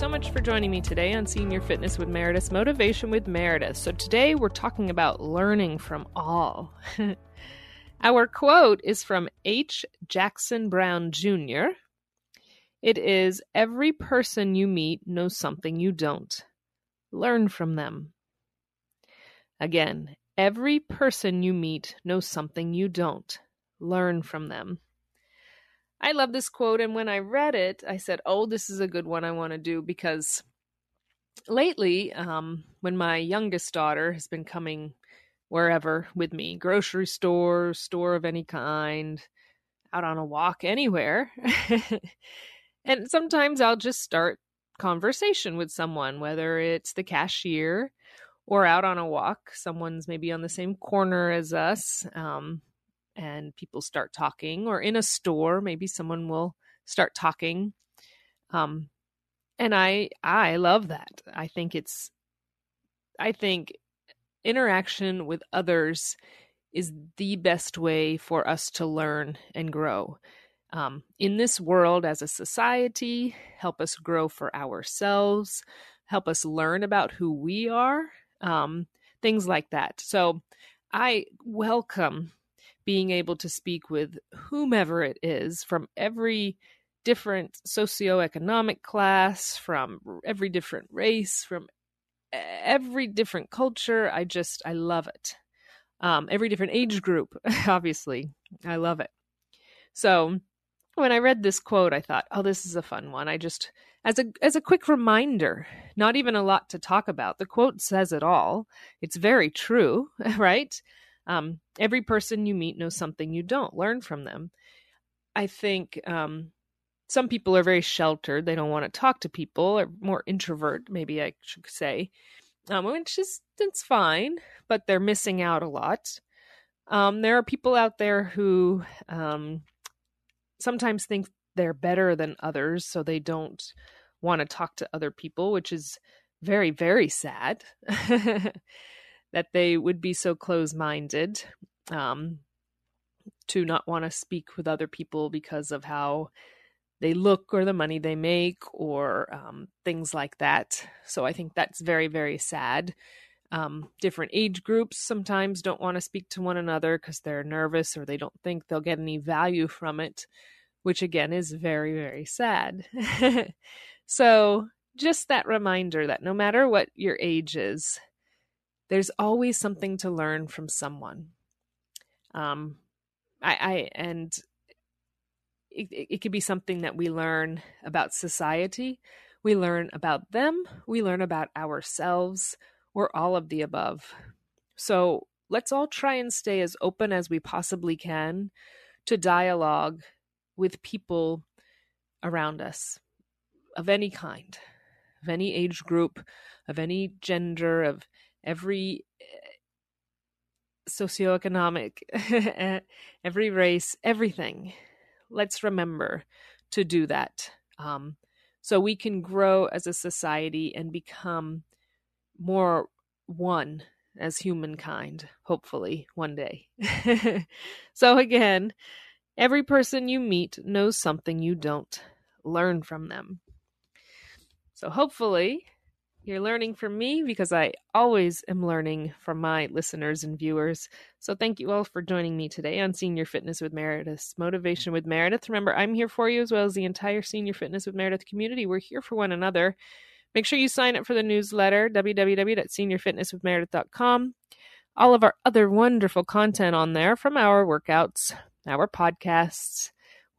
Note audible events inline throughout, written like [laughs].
so much for joining me today on Senior Fitness with Meredith, Motivation with Meredith. So, today we're talking about learning from all. [laughs] Our quote is from H. Jackson Brown Jr. It is Every person you meet knows something you don't. Learn from them. Again, every person you meet knows something you don't. Learn from them. I love this quote. And when I read it, I said, oh, this is a good one I want to do because lately, um, when my youngest daughter has been coming wherever with me, grocery store, store of any kind, out on a walk, anywhere. [laughs] and sometimes I'll just start conversation with someone, whether it's the cashier or out on a walk. Someone's maybe on the same corner as us. Um, and people start talking or in a store maybe someone will start talking. Um and i i love that. I think it's i think interaction with others is the best way for us to learn and grow. Um, in this world as a society help us grow for ourselves help us learn about who we are um, things like that. So i welcome being able to speak with whomever it is from every different socioeconomic class, from every different race, from every different culture. I just, I love it. Um, every different age group, [laughs] obviously. I love it. So when I read this quote, I thought, oh, this is a fun one. I just, as a as a quick reminder, not even a lot to talk about. The quote says it all. It's very true, [laughs] right? Um, every person you meet knows something you don't. Learn from them. I think um, some people are very sheltered. They don't want to talk to people, or more introvert, maybe I should say, um, which is it's fine, but they're missing out a lot. Um, there are people out there who um, sometimes think they're better than others, so they don't want to talk to other people, which is very, very sad. [laughs] that they would be so close minded um, to not want to speak with other people because of how they look or the money they make or um, things like that. So I think that's very, very sad. Um, different age groups sometimes don't want to speak to one another because they're nervous or they don't think they'll get any value from it, which again is very, very sad. [laughs] so just that reminder that no matter what your age is, there's always something to learn from someone. Um, I, I and it, it could be something that we learn about society, we learn about them, we learn about ourselves, or all of the above. So let's all try and stay as open as we possibly can to dialogue with people around us of any kind, of any age group, of any gender, of every eh, socioeconomic, [laughs] every race, everything. Let's remember to do that. Um, so we can grow as a society and become more one as humankind, hopefully, one day. [laughs] so, again, every person you meet knows something you don't. Learn from them. So, hopefully, you're learning from me because I always am learning from my listeners and viewers. So thank you all for joining me today on Senior Fitness with Meredith, Motivation with Meredith. Remember, I'm here for you as well as the entire Senior Fitness with Meredith community. We're here for one another. Make sure you sign up for the newsletter, www.seniorfitnesswithmeredith.com. All of our other wonderful content on there from our workouts, our podcasts,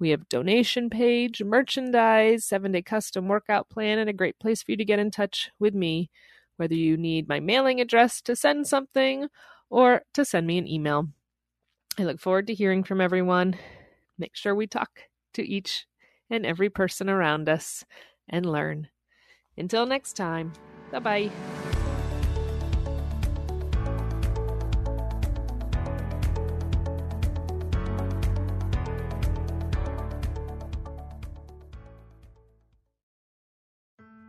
we have donation page, merchandise, seven day custom workout plan, and a great place for you to get in touch with me, whether you need my mailing address to send something or to send me an email. I look forward to hearing from everyone. Make sure we talk to each and every person around us and learn. Until next time, bye bye.